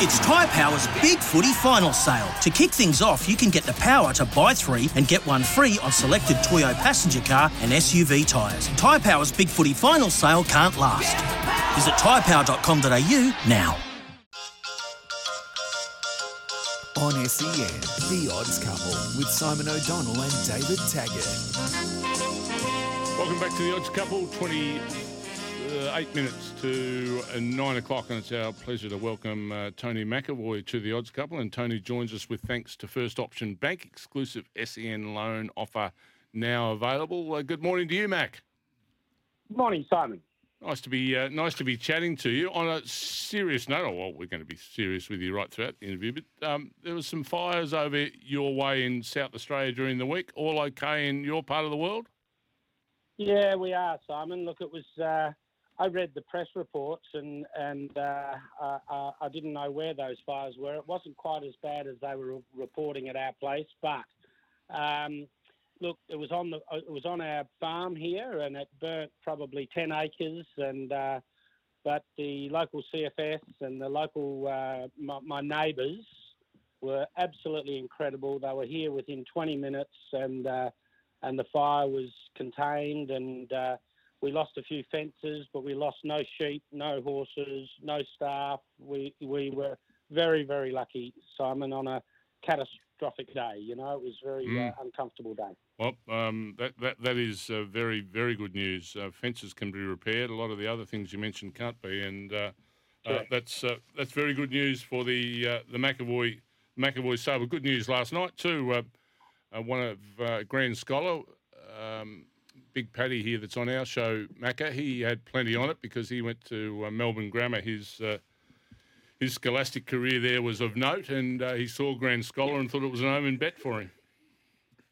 It's Tyre Power's Big Footy Final Sale. To kick things off, you can get the power to buy three and get one free on selected Toyo passenger car and SUV tyres. Tyre Power's Big Footy Final Sale can't last. Visit tyrepower.com.au now. On SEN, The Odds Couple with Simon O'Donnell and David Taggart. Welcome back to the Odds Couple. 28 minutes to uh, 9 o'clock, and it's our pleasure to welcome uh, Tony McEvoy to the Odds Couple. And Tony joins us with thanks to First Option Bank, exclusive SEN loan offer now available. Uh, good morning to you, Mac. Good morning, Simon. Nice to be uh, nice to be chatting to you. On a serious note, oh, well, we're going to be serious with you right throughout the interview. But um, there was some fires over your way in South Australia during the week. All okay in your part of the world? Yeah, we are, Simon. Look, it was. I read the press reports, and and uh, uh, I didn't know where those fires were. It wasn't quite as bad as they were reporting at our place, but um, look, it was on the it was on our farm here, and it burnt probably ten acres. And uh, but the local CFS and the local uh, my, my neighbours were absolutely incredible. They were here within 20 minutes, and uh, and the fire was contained. And uh, we lost a few fences, but we lost no sheep, no horses, no staff. We we were very very lucky, Simon, on a catastrophic day. You know, it was a very Mm. uh, uncomfortable day. Well, um, that, that that is uh, very very good news. Uh, fences can be repaired. A lot of the other things you mentioned can't be, and uh, uh, that's uh, that's very good news for the uh, the McEvoy McEvoy Sabre. Good news last night too. Uh, uh, one of uh, Grand Scholar, um, Big Paddy here, that's on our show, Macca. He had plenty on it because he went to uh, Melbourne Grammar. His uh, his scholastic career there was of note, and uh, he saw Grand Scholar and thought it was an omen bet for him.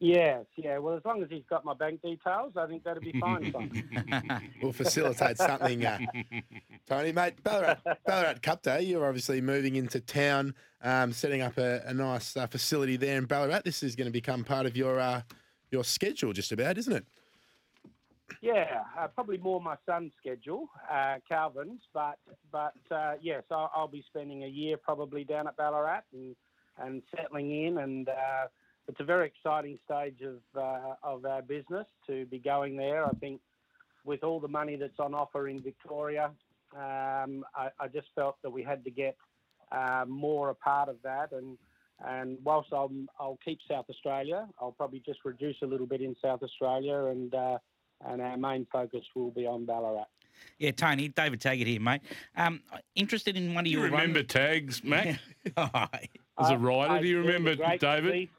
Yes, yeah. Well, as long as he's got my bank details, I think that'd be fine. We'll facilitate something, uh, Tony, mate. Ballarat, Ballarat Cup Day. You're obviously moving into town, um, setting up a, a nice uh, facility there in Ballarat. This is going to become part of your uh, your schedule, just about, isn't it? Yeah, uh, probably more my son's schedule, uh, Calvin's, but but uh, yes, I'll, I'll be spending a year probably down at Ballarat and and settling in, and uh, it's a very exciting stage of uh, of our business to be going there. I think with all the money that's on offer in Victoria, um, I, I just felt that we had to get uh, more a part of that, and and whilst I'll I'll keep South Australia, I'll probably just reduce a little bit in South Australia and. And our main focus will be on Ballarat. Yeah, Tony, David Taggart here, mate. Um, interested in one of Do you your remember run- tags, Mac? Oh, As a rider, I do you remember, David? Beast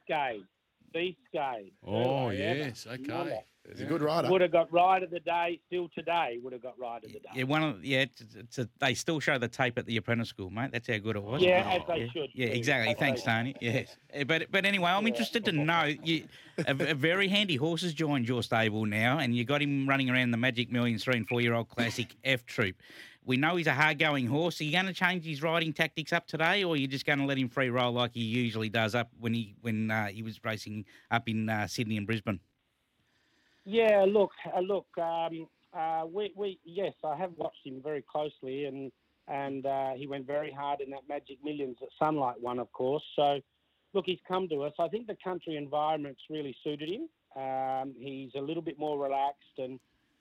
Gay. Beast Gay. Oh, Early ever. yes, okay. He's a good rider. Would have got ride of the day. Still today, would have got ride of the day. yeah, one of yeah, it's, it's a, they still show the tape at the apprentice school, mate. That's how good it was. Yeah, as they yeah, should Yeah, exactly. as Thanks, Tony. Yes, Uh, but but anyway, I'm interested to know you. A, a very handy horse has joined your stable now, and you got him running around the Magic Millions three and four year old classic F Troop. We know he's a hard going horse. Are you going to change his riding tactics up today, or are you just going to let him free roll like he usually does up when he when uh, he was racing up in uh, Sydney and Brisbane? Yeah, look, uh, look. Um, uh, we, we, yes, I have watched him very closely, and and uh, he went very hard in that Magic Millions that Sunlight won, of course. So, look, he's come to us. I think the country environment's really suited him. Um, he's a little bit more relaxed, and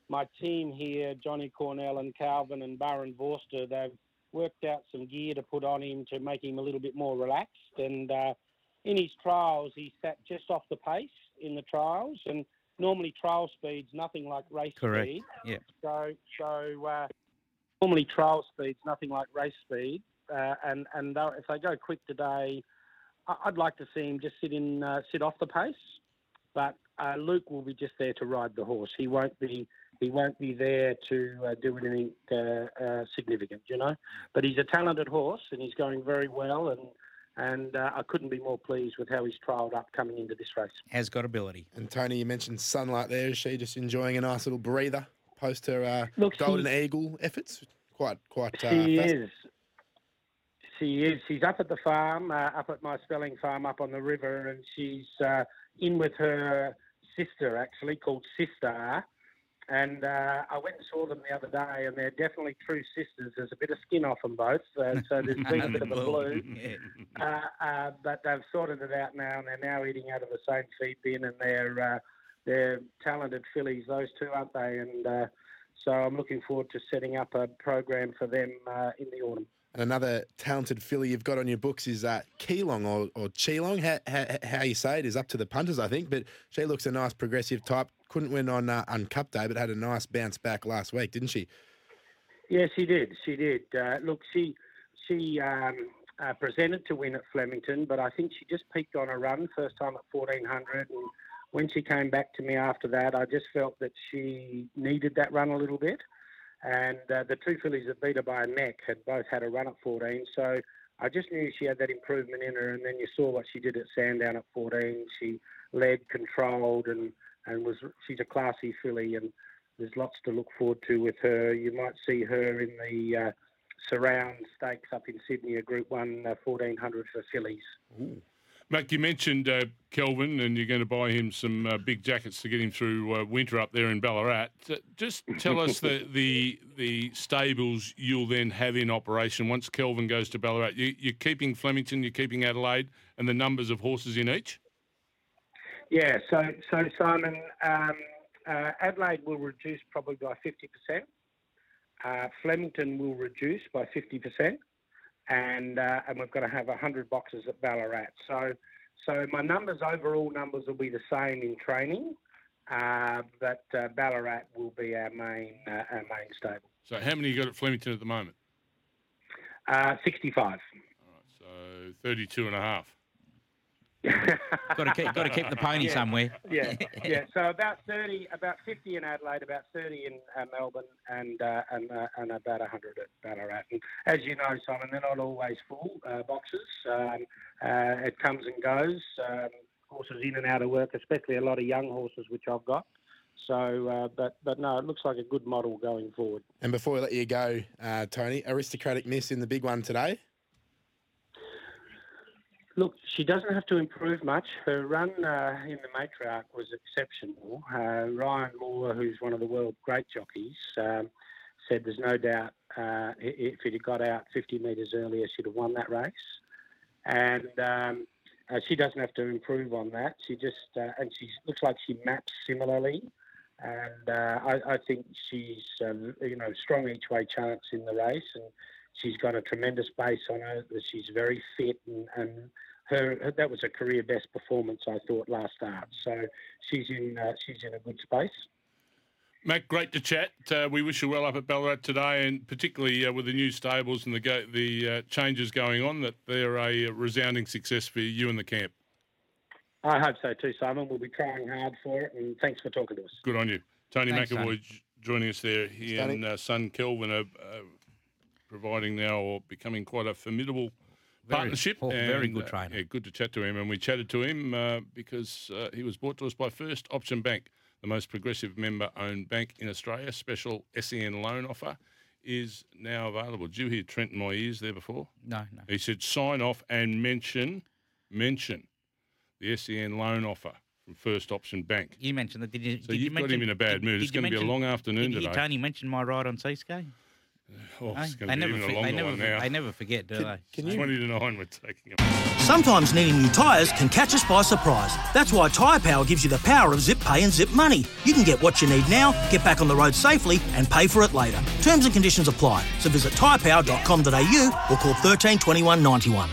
my team here, Johnny Cornell and Calvin and Barend Vorster, they've worked out some gear to put on him to make him a little bit more relaxed. And uh, in his trials, he sat just off the pace in the trials, and normally trial speed's nothing like race Correct. speed. Yeah. So, so uh, normally trial speed's nothing like race speed, uh, and and if they go quick today, I'd like to see him just sit in, uh, sit off the pace. But uh, Luke will be just there to ride the horse. He won't be he won't be there to uh, do anything uh, uh, significant, you know. But he's a talented horse, and he's going very well, and and uh, I couldn't be more pleased with how he's trialled up coming into this race. Has got ability. And Tony, you mentioned sunlight there. Is she just enjoying a nice little breather post her uh, Look, Golden she- Eagle efforts? Quite, quite. Uh, She fast. is. She is. She's up at the farm, uh, up at my spelling farm up on the river, and she's uh, in with her sister, actually, called Sister. And uh, I went and saw them the other day, and they're definitely true sisters. There's a bit of skin off them both, uh, so there's been a bit of a blue. Yeah. Uh, uh, but they've sorted it out now, and they're now eating out of the same feed bin, and they're uh, they're talented fillies, those two, aren't they? And uh, so I'm looking forward to setting up a program for them uh, in the autumn. And another talented filly you've got on your books is uh, Keelong or, or Cheelong. How, how, how you say it is up to the punters, I think. But she looks a nice progressive type. Couldn't win on uh, on Cup Day, but had a nice bounce back last week, didn't she? Yes, she did. She did. Uh, look, she she um, uh, presented to win at Flemington, but I think she just peaked on a run first time at 1400. And when she came back to me after that, I just felt that she needed that run a little bit. And uh, the two fillies that beat her by a neck had both had a run at 14. So I just knew she had that improvement in her. And then you saw what she did at Sandown at 14. She led, controlled, and and was she's a classy filly and there's lots to look forward to with her. You might see her in the uh, surround stakes up in Sydney, a Group One uh, 1400 for fillies. Mac, you mentioned uh, Kelvin, and you're going to buy him some uh, big jackets to get him through uh, winter up there in Ballarat. Uh, Just tell us the, the the stables you'll then have in operation once Kelvin goes to Ballarat. You, you're keeping Flemington, you're keeping Adelaide, and the numbers of horses in each. Yeah, so so Simon, um, uh, Adelaide will reduce probably by 50%. Uh, Flemington will reduce by 50%, and uh, and we're going to have 100 boxes at Ballarat. So so my numbers, overall numbers, will be the same in training, uh, but uh, Ballarat will be our main uh, our main stable. So how many you got at Flemington at the moment? Uh, 65. So 32 and a half. Got to keep, got to keep the pony Yeah. somewhere. yeah, yeah. So about thirty, about fifty in Adelaide, about thirty in uh, Melbourne, and uh, and uh, and about hundred at Ballarat. And as you know, Simon, they're not always full uh, boxes. Um, uh, it comes and goes. Um, horses in and out of work, especially a lot of young horses, which I've got. So, uh, but but no, it looks like a good model going forward. And before we let you go, uh, Tony, aristocratic miss in the big one today. Look, she doesn't have to improve much. Her run uh, in the matriarch was exceptional. Uh, Ryan Moore, who's one of the world great jockeys, um, said there's no doubt uh, if had got out 50 metres earlier, she'd have won that race. And um, uh, she doesn't have to improve on that. She just uh, and she looks like she maps similarly. And uh, I, I think she's um, you know strong each way chance in the race, and she's got a tremendous base on her. She's very fit, and, and her, her that was a career best performance I thought last start. So she's in uh, she's in a good space. Mac, great to chat. Uh, we wish you well up at Ballarat today, and particularly uh, with the new stables and the go- the uh, changes going on, that they're a resounding success for you and the camp. I hope so too, Simon. We'll be trying hard for it, and thanks for talking to us. Good on you, Tony Thanks, McEvoy, Tony. j- joining us there. He Tony. and uh, son Kelvin are uh, providing now or becoming quite a formidable Very- partnership. oh, very and, good uh, trainer. yeah, good to chat to him, and we chatted to him uh, because uh, he was brought to us by First Option Bank, the most progressive member-owned bank in Australia. Special SEN loan offer is now available. Did you hear Trent in my ears there before? No, no. He said sign off and mention mention the SEN loan offer from First Option Bank. You mentioned that. Did you? So did you you've got him in a bad mood. did It's going to be a long afternoon Did you, today. Tony mention my ride on Seascape? Oh, Hey, it's going they to be never, even a for- they longer never, one now. they never forget, do they? Can you 20 to 9 we're taking them. Sometimes needing new tyres can catch us by surprise. That's why Tyre Power gives you the power of zip pay and zip money. You can get what you need now, get back on the road safely, and pay for it later. Terms and conditions apply. So visit tyrepower.com.au or call 13 21 91.